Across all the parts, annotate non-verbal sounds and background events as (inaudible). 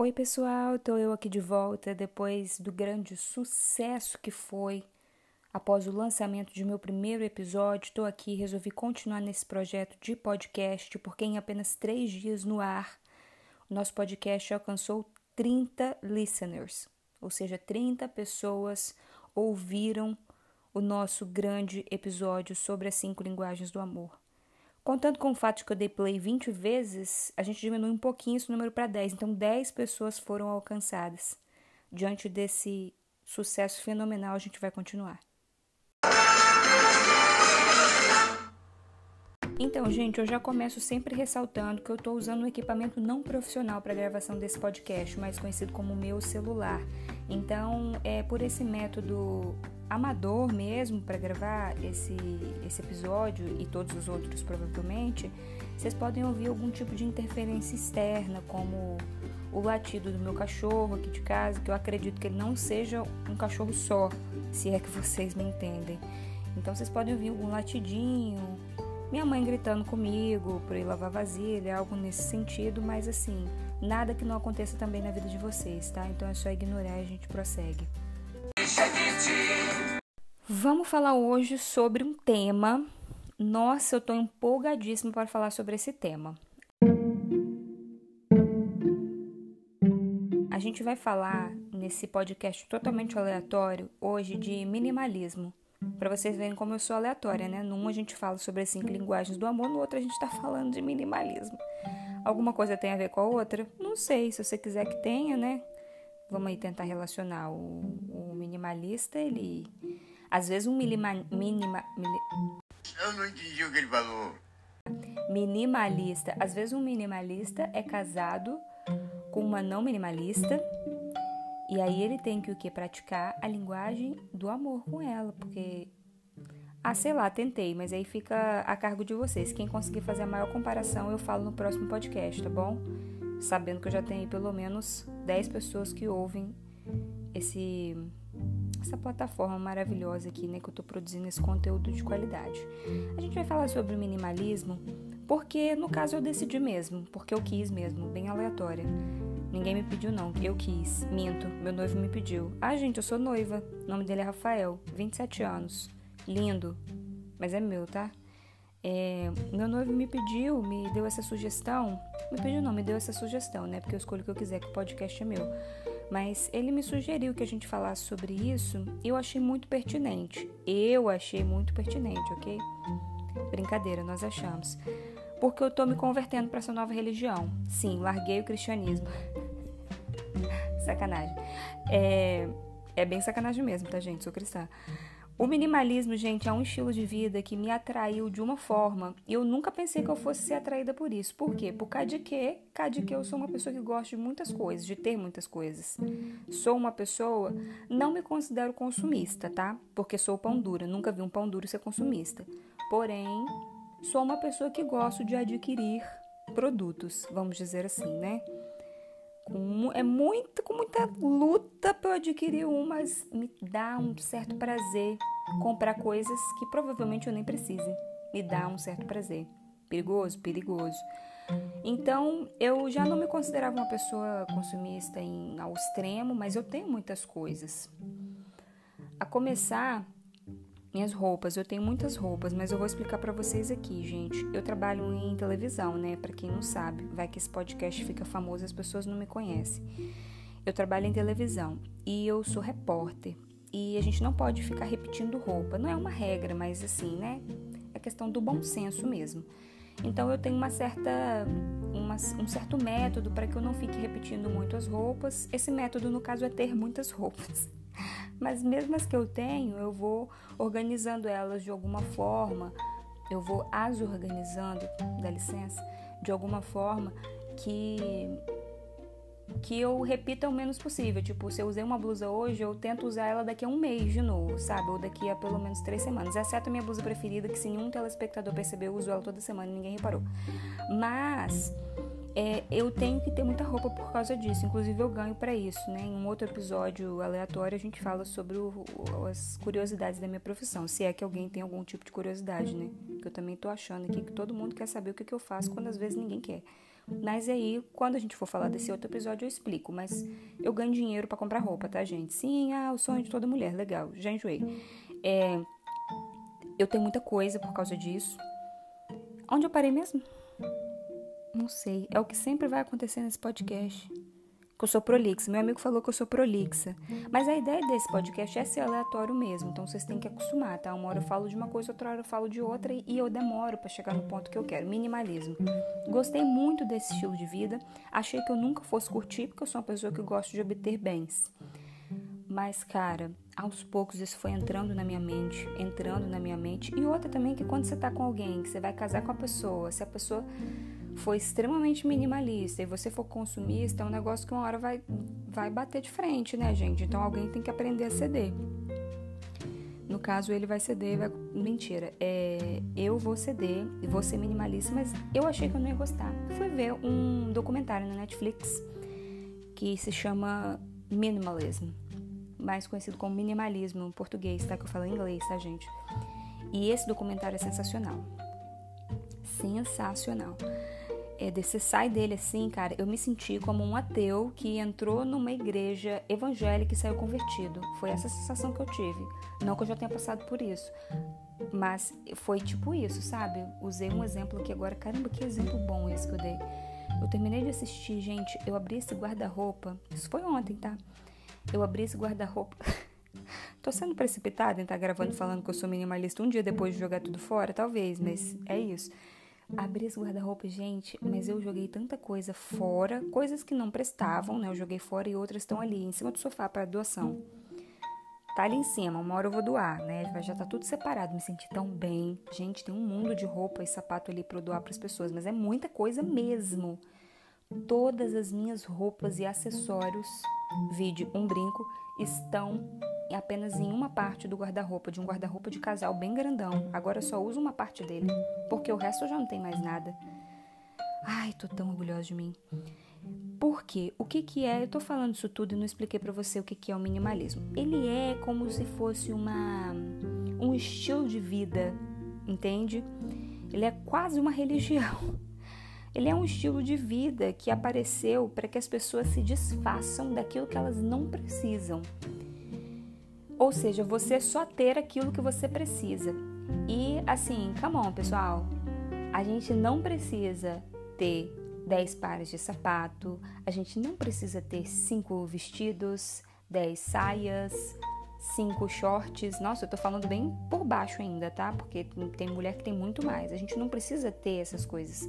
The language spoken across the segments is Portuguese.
Oi, pessoal, tô eu aqui de volta depois do grande sucesso que foi após o lançamento de meu primeiro episódio. Tô aqui, resolvi continuar nesse projeto de podcast, porque em apenas três dias no ar, o nosso podcast alcançou 30 listeners, ou seja, 30 pessoas ouviram o nosso grande episódio sobre as cinco linguagens do amor. Contando com o fato de que eu dei play 20 vezes, a gente diminui um pouquinho esse número para 10. Então, 10 pessoas foram alcançadas. Diante desse sucesso fenomenal, a gente vai continuar. Então, gente, eu já começo sempre ressaltando que eu estou usando um equipamento não profissional para a gravação desse podcast, mais conhecido como meu celular. Então, é por esse método amador mesmo para gravar esse, esse episódio e todos os outros provavelmente, vocês podem ouvir algum tipo de interferência externa, como o latido do meu cachorro aqui de casa, que eu acredito que ele não seja um cachorro só, se é que vocês me entendem. Então vocês podem ouvir algum latidinho, minha mãe gritando comigo por ir lavar vasilha, algo nesse sentido, mas assim, nada que não aconteça também na vida de vocês, tá? Então é só ignorar e a gente prossegue. Vamos falar hoje sobre um tema. Nossa, eu tô empolgadíssima para falar sobre esse tema. A gente vai falar nesse podcast totalmente aleatório hoje de minimalismo. Para vocês verem como eu sou aleatória, né? Num a gente fala sobre as cinco linguagens do amor, no outro a gente está falando de minimalismo. Alguma coisa tem a ver com a outra? Não sei, se você quiser que tenha, né? Vamos aí tentar relacionar. O, o minimalista, ele. Às vezes um minima, minima, Eu não entendi o que ele falou. Minimalista. Às vezes um minimalista é casado com uma não minimalista e aí ele tem que o que praticar a linguagem do amor com ela, porque ah, sei lá, tentei, mas aí fica a cargo de vocês. Quem conseguir fazer a maior comparação, eu falo no próximo podcast, tá bom? Sabendo que eu já tenho pelo menos 10 pessoas que ouvem esse essa plataforma maravilhosa aqui, né, que eu tô produzindo esse conteúdo de qualidade. A gente vai falar sobre minimalismo, porque no caso eu decidi mesmo, porque eu quis mesmo, bem aleatória. Ninguém me pediu, não. Eu quis. Minto. Meu noivo me pediu. Ah, gente, eu sou noiva. O nome dele é Rafael. 27 anos. Lindo. Mas é meu, tá? É, meu noivo me pediu, me deu essa sugestão. Me pediu, não, me deu essa sugestão, né? Porque eu escolho o que eu quiser, que o podcast é meu. Mas ele me sugeriu que a gente falasse sobre isso e eu achei muito pertinente. Eu achei muito pertinente, ok? Brincadeira, nós achamos porque eu tô me convertendo para essa nova religião. Sim, larguei o cristianismo. (laughs) sacanagem. É, é bem sacanagem mesmo, tá, gente? Sou cristã. O minimalismo, gente, é um estilo de vida que me atraiu de uma forma. E eu nunca pensei que eu fosse ser atraída por isso. Por quê? Por causa de quê? Causa de que eu sou uma pessoa que gosta de muitas coisas, de ter muitas coisas. Sou uma pessoa, não me considero consumista, tá? Porque sou pão dura. Nunca vi um pão duro ser consumista. Porém, sou uma pessoa que gosto de adquirir produtos, vamos dizer assim, né? É muito, com muita luta para eu adquirir um, mas me dá um certo prazer comprar coisas que provavelmente eu nem precise. Me dá um certo prazer. Perigoso? Perigoso. Então, eu já não me considerava uma pessoa consumista em, ao extremo, mas eu tenho muitas coisas. A começar minhas roupas, eu tenho muitas roupas, mas eu vou explicar para vocês aqui, gente. Eu trabalho em televisão, né? Para quem não sabe, vai que esse podcast fica famoso, as pessoas não me conhecem. Eu trabalho em televisão e eu sou repórter. E a gente não pode ficar repetindo roupa. Não é uma regra, mas assim, né? É questão do bom senso mesmo. Então eu tenho uma certa, uma, um certo método para que eu não fique repetindo muito as roupas. Esse método, no caso, é ter muitas roupas. Mas mesmo as que eu tenho, eu vou organizando elas de alguma forma, eu vou as organizando, dá licença, de alguma forma que que eu repita o menos possível. Tipo, se eu usei uma blusa hoje, eu tento usar ela daqui a um mês de novo, sabe? Ou daqui a pelo menos três semanas. Exceto a minha blusa preferida, que se nenhum telespectador percebeu, eu uso ela toda semana e ninguém reparou. Mas é, eu tenho que ter muita roupa por causa disso. Inclusive, eu ganho para isso, né? Em um outro episódio aleatório, a gente fala sobre o, as curiosidades da minha profissão. Se é que alguém tem algum tipo de curiosidade, né? Que eu também tô achando aqui que todo mundo quer saber o que, que eu faço quando às vezes ninguém quer. Mas aí, quando a gente for falar desse outro episódio, eu explico. Mas eu ganho dinheiro para comprar roupa, tá, gente? Sim, ah, o sonho de toda mulher, legal, já enjoei. É, eu tenho muita coisa por causa disso. Onde eu parei mesmo? Não sei. É o que sempre vai acontecer nesse podcast que eu sou prolixa. Meu amigo falou que eu sou prolixa. Mas a ideia desse podcast é ser aleatório mesmo, então vocês têm que acostumar, tá? Uma hora eu falo de uma coisa, outra hora eu falo de outra e eu demoro para chegar no ponto que eu quero. Minimalismo. Gostei muito desse estilo de vida. Achei que eu nunca fosse curtir, porque eu sou uma pessoa que gosta de obter bens. Mas, cara, aos poucos isso foi entrando na minha mente, entrando na minha mente. E outra também que quando você tá com alguém, que você vai casar com a pessoa, se a pessoa for extremamente minimalista e você for consumista, é um negócio que uma hora vai, vai bater de frente, né, gente? Então alguém tem que aprender a ceder. No caso, ele vai ceder, vai... mentira. É, eu vou ceder e vou ser minimalista, mas eu achei que eu não ia gostar. Fui ver um documentário na Netflix que se chama Minimalism, mais conhecido como minimalismo em português, tá? Que eu falo em inglês, tá, gente? E esse documentário é sensacional. Sensacional é, você sai dele assim, cara, eu me senti como um ateu que entrou numa igreja evangélica e saiu convertido. Foi essa sensação que eu tive. Não que eu já tenha passado por isso, mas foi tipo isso, sabe? Usei um exemplo aqui agora, caramba, que exemplo bom esse que eu dei. Eu terminei de assistir, gente, eu abri esse guarda-roupa, isso foi ontem, tá? Eu abri esse guarda-roupa. (laughs) Tô sendo precipitada em estar tá gravando falando que eu sou minimalista um dia depois de jogar tudo fora, talvez, mas é isso abri esse guarda-roupa, gente, mas eu joguei tanta coisa fora, coisas que não prestavam, né? Eu joguei fora e outras estão ali em cima do sofá para doação. Tá ali em cima, uma hora eu vou doar, né? Já tá tudo separado, me senti tão bem. Gente, tem um mundo de roupa e sapato ali para doar para as pessoas, mas é muita coisa mesmo. Todas as minhas roupas e acessórios, vídeo, um brinco, estão apenas em uma parte do guarda-roupa, de um guarda-roupa de casal bem grandão. Agora eu só uso uma parte dele, porque o resto já não tem mais nada. Ai, tô tão orgulhosa de mim. Por quê? O que que é? Eu tô falando isso tudo e não expliquei para você o que que é o minimalismo. Ele é como se fosse uma um estilo de vida, entende? Ele é quase uma (laughs) religião. Ele é um estilo de vida que apareceu para que as pessoas se desfaçam daquilo que elas não precisam. Ou seja, você só ter aquilo que você precisa. E assim, come on, pessoal. A gente não precisa ter 10 pares de sapato, a gente não precisa ter 5 vestidos, 10 saias, 5 shorts. Nossa, eu tô falando bem por baixo ainda, tá? Porque tem mulher que tem muito mais. A gente não precisa ter essas coisas.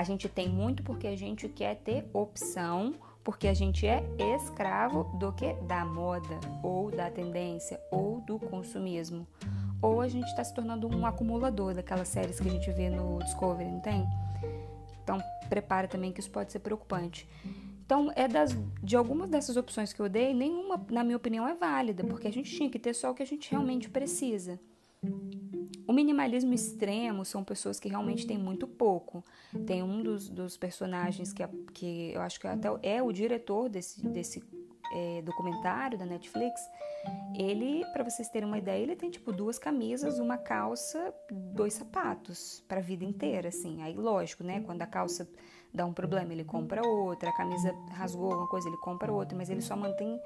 A gente tem muito porque a gente quer ter opção porque a gente é escravo do que? Da moda, ou da tendência, ou do consumismo. Ou a gente está se tornando um acumulador daquelas séries que a gente vê no Discovery, não tem? Então, prepara também que isso pode ser preocupante. Então, é das, de algumas dessas opções que eu dei, nenhuma, na minha opinião, é válida, porque a gente tinha que ter só o que a gente realmente precisa. O minimalismo extremo são pessoas que realmente têm muito pouco. Tem um dos, dos personagens que, que eu acho que até é o diretor desse, desse é, documentário da Netflix. Ele, para vocês terem uma ideia, ele tem tipo duas camisas, uma calça, dois sapatos para a vida inteira, assim. Aí, lógico, né? Quando a calça dá um problema, ele compra outra, a camisa rasgou alguma coisa, ele compra outra, mas ele só mantém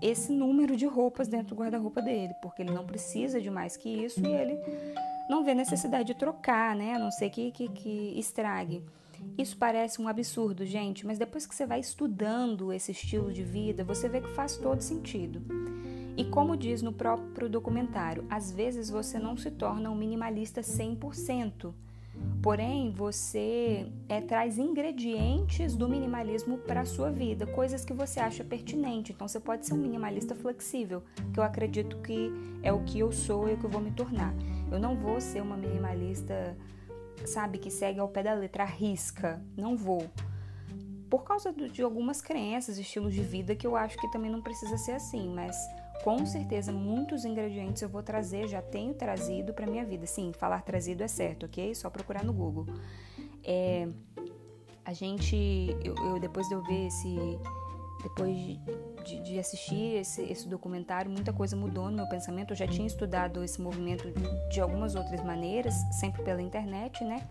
esse número de roupas dentro do guarda-roupa dele, porque ele não precisa de mais que isso e ele não vê necessidade de trocar, né? A não ser que, que, que estrague. Isso parece um absurdo, gente, mas depois que você vai estudando esse estilo de vida, você vê que faz todo sentido. E como diz no próprio documentário, às vezes você não se torna um minimalista 100%. Porém, você é, traz ingredientes do minimalismo para a sua vida, coisas que você acha pertinente. Então, você pode ser um minimalista flexível, que eu acredito que é o que eu sou e o que eu vou me tornar. Eu não vou ser uma minimalista, sabe, que segue ao pé da letra, risca. Não vou. Por causa de algumas crenças, estilos de vida que eu acho que também não precisa ser assim, mas com certeza muitos ingredientes eu vou trazer, já tenho trazido para minha vida. Sim, falar trazido é certo, ok? Só procurar no Google. É, a gente, eu, eu, depois de eu ver esse, depois de, de assistir esse, esse, documentário, muita coisa mudou no meu pensamento. Eu já tinha estudado esse movimento de algumas outras maneiras, sempre pela internet, né?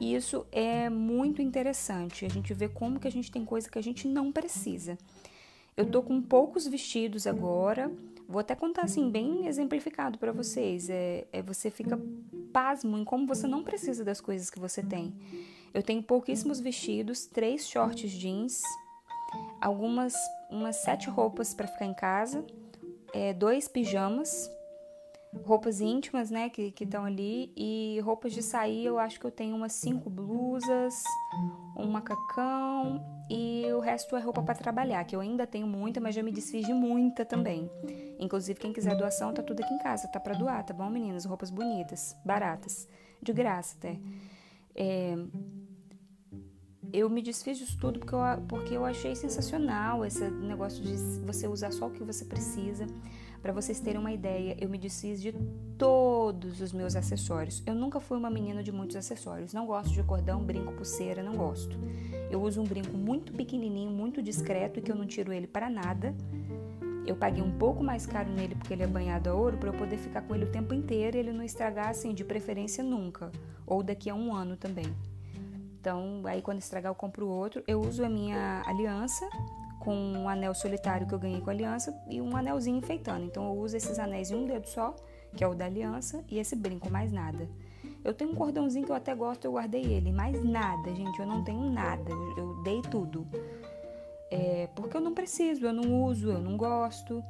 E isso é muito interessante. A gente vê como que a gente tem coisa que a gente não precisa. Eu tô com poucos vestidos agora. Vou até contar assim, bem exemplificado para vocês. É, é, você fica pasmo em como você não precisa das coisas que você tem. Eu tenho pouquíssimos vestidos, três shorts jeans, algumas umas sete roupas para ficar em casa, é, dois pijamas, roupas íntimas, né, que estão ali, e roupas de sair, eu acho que eu tenho umas cinco blusas, um macacão e o resto é roupa para trabalhar, que eu ainda tenho muita, mas já me desfiz de muita também. Inclusive, quem quiser doação, tá tudo aqui em casa, tá para doar, tá bom, meninas? Roupas bonitas, baratas, de graça até. É, eu me desfiz disso tudo porque eu, porque eu achei sensacional esse negócio de você usar só o que você precisa. Para vocês terem uma ideia, eu me desfiz de todos os meus acessórios. Eu nunca fui uma menina de muitos acessórios. Não gosto de cordão, brinco, pulseira, não gosto. Eu uso um brinco muito pequenininho, muito discreto e que eu não tiro ele para nada. Eu paguei um pouco mais caro nele porque ele é banhado a ouro para eu poder ficar com ele o tempo inteiro e ele não estragar assim, de preferência nunca, ou daqui a um ano também. Então, aí quando estragar eu compro outro. Eu uso a minha aliança com um anel solitário que eu ganhei com a aliança e um anelzinho enfeitando. Então eu uso esses anéis em um dedo só, que é o da aliança, e esse brinco, mais nada. Eu tenho um cordãozinho que eu até gosto, eu guardei ele. Mais nada, gente, eu não tenho nada. Eu, eu dei tudo. É, porque eu não preciso, eu não uso, eu não gosto.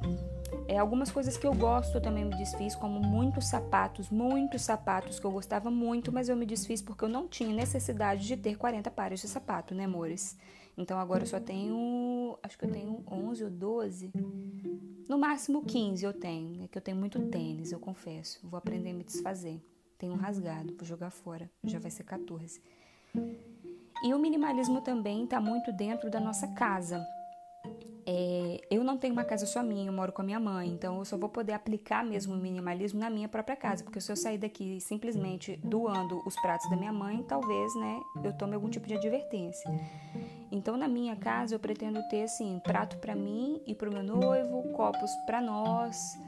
É, algumas coisas que eu gosto eu também me desfiz, como muitos sapatos, muitos sapatos que eu gostava muito, mas eu me desfiz porque eu não tinha necessidade de ter 40 pares de sapato, né, amores? Então agora eu só tenho, acho que eu tenho 11 ou 12, no máximo 15 eu tenho, é que eu tenho muito tênis, eu confesso. Vou aprender a me desfazer. Tenho um rasgado, vou jogar fora, já vai ser 14. E o minimalismo também está muito dentro da nossa casa. É, eu não tenho uma casa só minha, eu moro com a minha mãe, então eu só vou poder aplicar mesmo o minimalismo na minha própria casa, porque se eu sair daqui simplesmente doando os pratos da minha mãe, talvez, né, eu tome algum tipo de advertência. Então, na minha casa, eu pretendo ter assim, prato para mim e para o meu noivo, copos para nós,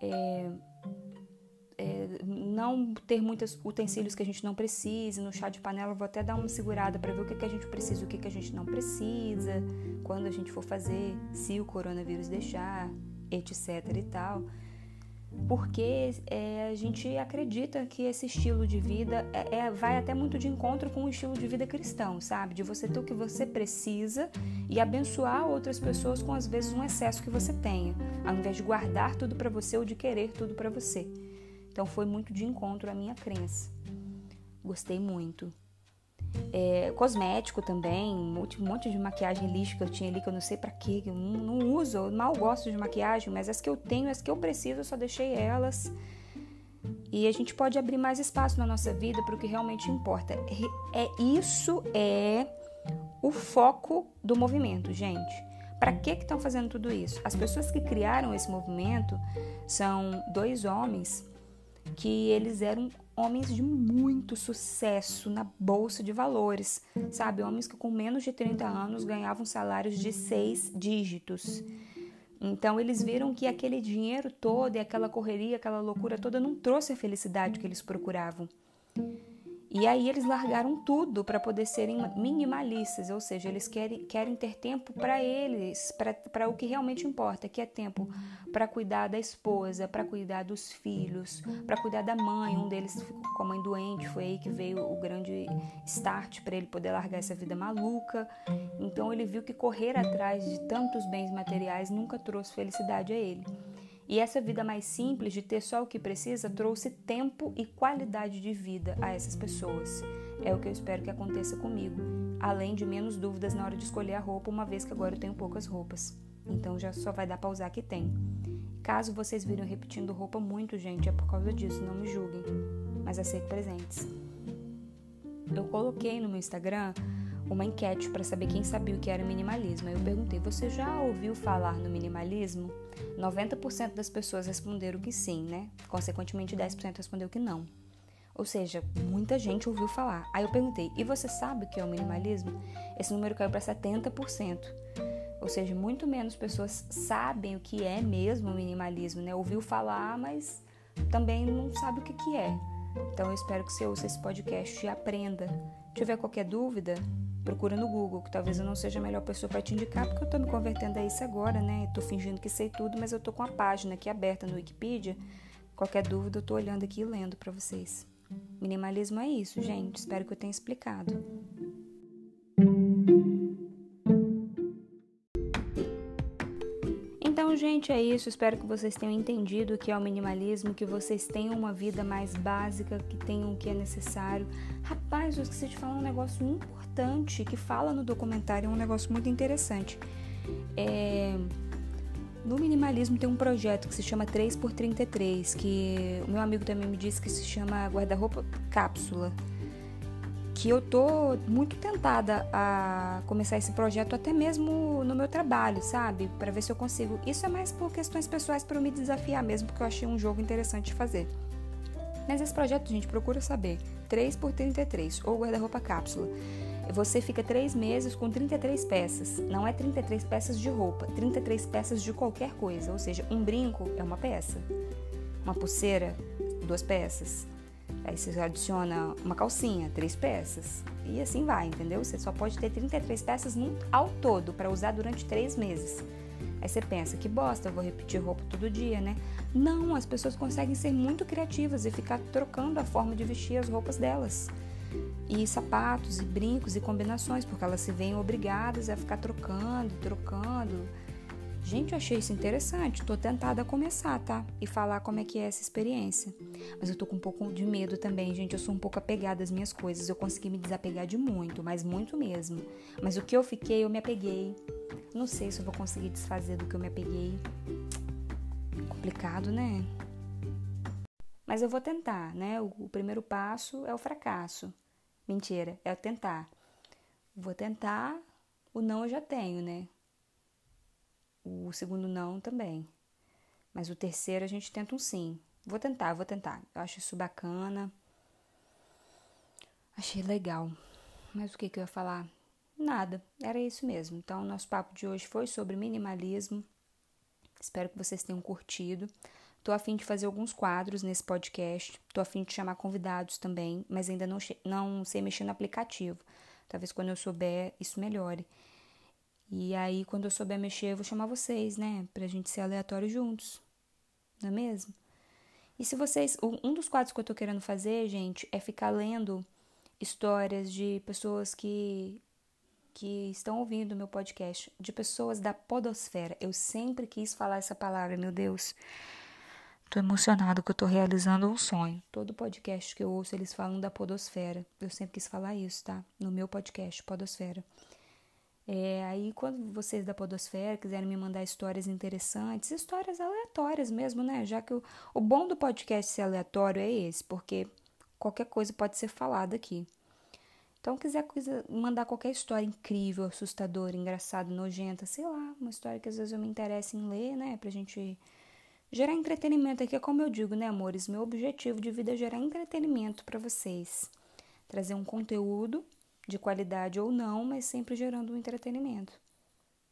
é, é, não ter muitos utensílios que a gente não precisa. No chá de panela, vou até dar uma segurada para ver o que, que a gente precisa o que, que a gente não precisa, quando a gente for fazer, se o coronavírus deixar, etc e tal. Porque é, a gente acredita que esse estilo de vida é, é, vai até muito de encontro com o estilo de vida cristão, sabe? De você ter o que você precisa e abençoar outras pessoas com às vezes um excesso que você tenha, ao invés de guardar tudo para você ou de querer tudo para você. Então foi muito de encontro à minha crença. Gostei muito. É, cosmético também, um monte de maquiagem lixo que eu tinha ali que eu não sei para que não, não, uso, eu mal gosto de maquiagem, mas as que eu tenho, as que eu preciso, eu só deixei elas. E a gente pode abrir mais espaço na nossa vida para o que realmente importa. É isso é o foco do movimento, gente. Para que estão fazendo tudo isso? As pessoas que criaram esse movimento são dois homens que eles eram homens de muito sucesso na bolsa de valores, sabe? Homens que com menos de 30 anos ganhavam salários de seis dígitos. Então eles viram que aquele dinheiro todo e aquela correria, aquela loucura toda não trouxe a felicidade que eles procuravam. E aí eles largaram tudo para poder serem minimalistas, ou seja, eles querem, querem ter tempo para eles, para o que realmente importa, que é tempo para cuidar da esposa, para cuidar dos filhos, para cuidar da mãe. Um deles ficou com a mãe doente, foi aí que veio o grande start para ele poder largar essa vida maluca. Então ele viu que correr atrás de tantos bens materiais nunca trouxe felicidade a ele. E essa vida mais simples de ter só o que precisa trouxe tempo e qualidade de vida a essas pessoas. É o que eu espero que aconteça comigo, além de menos dúvidas na hora de escolher a roupa, uma vez que agora eu tenho poucas roupas. Então já só vai dar pra usar que tem. Caso vocês viram repetindo roupa muito, gente, é por causa disso, não me julguem. Mas aceito presentes. Eu coloquei no meu Instagram uma enquete para saber quem sabia o que era minimalismo. Eu perguntei: você já ouviu falar no minimalismo? 90% das pessoas responderam que sim, né? Consequentemente, 10% respondeu que não. Ou seja, muita gente ouviu falar. Aí eu perguntei: e você sabe o que é o minimalismo? Esse número caiu para 70%. Ou seja, muito menos pessoas sabem o que é mesmo o minimalismo, né? Ouviu falar, mas também não sabe o que, que é. Então eu espero que você ouça esse podcast e aprenda. Tiver qualquer dúvida, procura no Google, que talvez eu não seja a melhor pessoa para te indicar, porque eu tô me convertendo a isso agora, né? Tô fingindo que sei tudo, mas eu tô com a página aqui aberta no Wikipedia. Qualquer dúvida, eu tô olhando aqui e lendo para vocês. Minimalismo é isso, gente. Espero que eu tenha explicado. Gente, é isso. Espero que vocês tenham entendido o que é o minimalismo, que vocês tenham uma vida mais básica, que tenham o que é necessário. Rapaz, eu esqueci de falar um negócio importante que fala no documentário, é um negócio muito interessante. É... No minimalismo tem um projeto que se chama 3x33, que o meu amigo também me disse que se chama guarda-roupa cápsula que eu tô muito tentada a começar esse projeto até mesmo no meu trabalho, sabe? Para ver se eu consigo. Isso é mais por questões pessoais para eu me desafiar mesmo, porque eu achei um jogo interessante de fazer. Mas esse projeto, gente, procura saber. 3 por 33 ou guarda-roupa cápsula. Você fica três meses com 33 peças. Não é 33 peças de roupa, 33 peças de qualquer coisa. Ou seja, um brinco é uma peça, uma pulseira, duas peças, Aí você adiciona uma calcinha, três peças. E assim vai, entendeu? Você só pode ter 33 peças ao todo para usar durante três meses. Aí você pensa, que bosta, eu vou repetir roupa todo dia, né? Não, as pessoas conseguem ser muito criativas e ficar trocando a forma de vestir as roupas delas. E sapatos, e brincos, e combinações, porque elas se veem obrigadas a ficar trocando, trocando Gente, eu achei isso interessante. Tô tentada a começar, tá? E falar como é que é essa experiência. Mas eu tô com um pouco de medo também, gente. Eu sou um pouco apegada às minhas coisas. Eu consegui me desapegar de muito, mas muito mesmo. Mas o que eu fiquei, eu me apeguei. Não sei se eu vou conseguir desfazer do que eu me apeguei. Complicado, né? Mas eu vou tentar, né? O, primeiro passo é o fracasso. Mentira, é o tentar. Vou tentar, o não eu já tenho, né? O segundo não também. Mas o terceiro a gente tenta um sim. Vou tentar, vou tentar. Eu acho isso bacana. Achei legal. Mas o que, que eu ia falar? Nada, era isso mesmo. Então, nosso papo de hoje foi sobre minimalismo. Espero que vocês tenham curtido. Tô a fim de fazer alguns quadros nesse podcast. Tô a fim de chamar convidados também, mas ainda não, não sei mexer no aplicativo. Talvez quando eu souber isso melhore. E aí, quando eu souber mexer, eu vou chamar vocês, né? Pra gente ser aleatório juntos. Não é mesmo? E se vocês. Um dos quadros que eu tô querendo fazer, gente, é ficar lendo histórias de pessoas que. que estão ouvindo o meu podcast. De pessoas da Podosfera. Eu sempre quis falar essa palavra, meu Deus. Tô emocionado que eu tô realizando um sonho. Todo podcast que eu ouço, eles falam da Podosfera. Eu sempre quis falar isso, tá? No meu podcast, Podosfera. É, aí, quando vocês da Podosfera quiserem me mandar histórias interessantes, histórias aleatórias mesmo, né? Já que o, o bom do podcast ser aleatório é esse, porque qualquer coisa pode ser falada aqui. Então, quiser mandar qualquer história incrível, assustadora, engraçada, nojenta, sei lá, uma história que às vezes eu me interesse em ler, né? Pra gente gerar entretenimento aqui, é como eu digo, né, amores? Meu objetivo de vida é gerar entretenimento para vocês. Trazer um conteúdo de qualidade ou não, mas sempre gerando um entretenimento.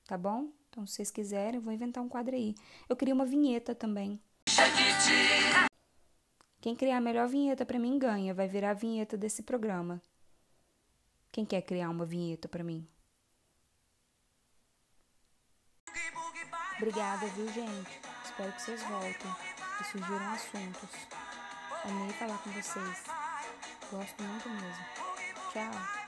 Tá bom? Então, se vocês quiserem, eu vou inventar um quadro aí. Eu queria uma vinheta também. Quem criar a melhor vinheta para mim ganha, vai virar a vinheta desse programa. Quem quer criar uma vinheta para mim? Obrigada, viu, gente? Espero que vocês voltem e surgiram assuntos. Amei falar com vocês. Gosto muito mesmo. Tchau.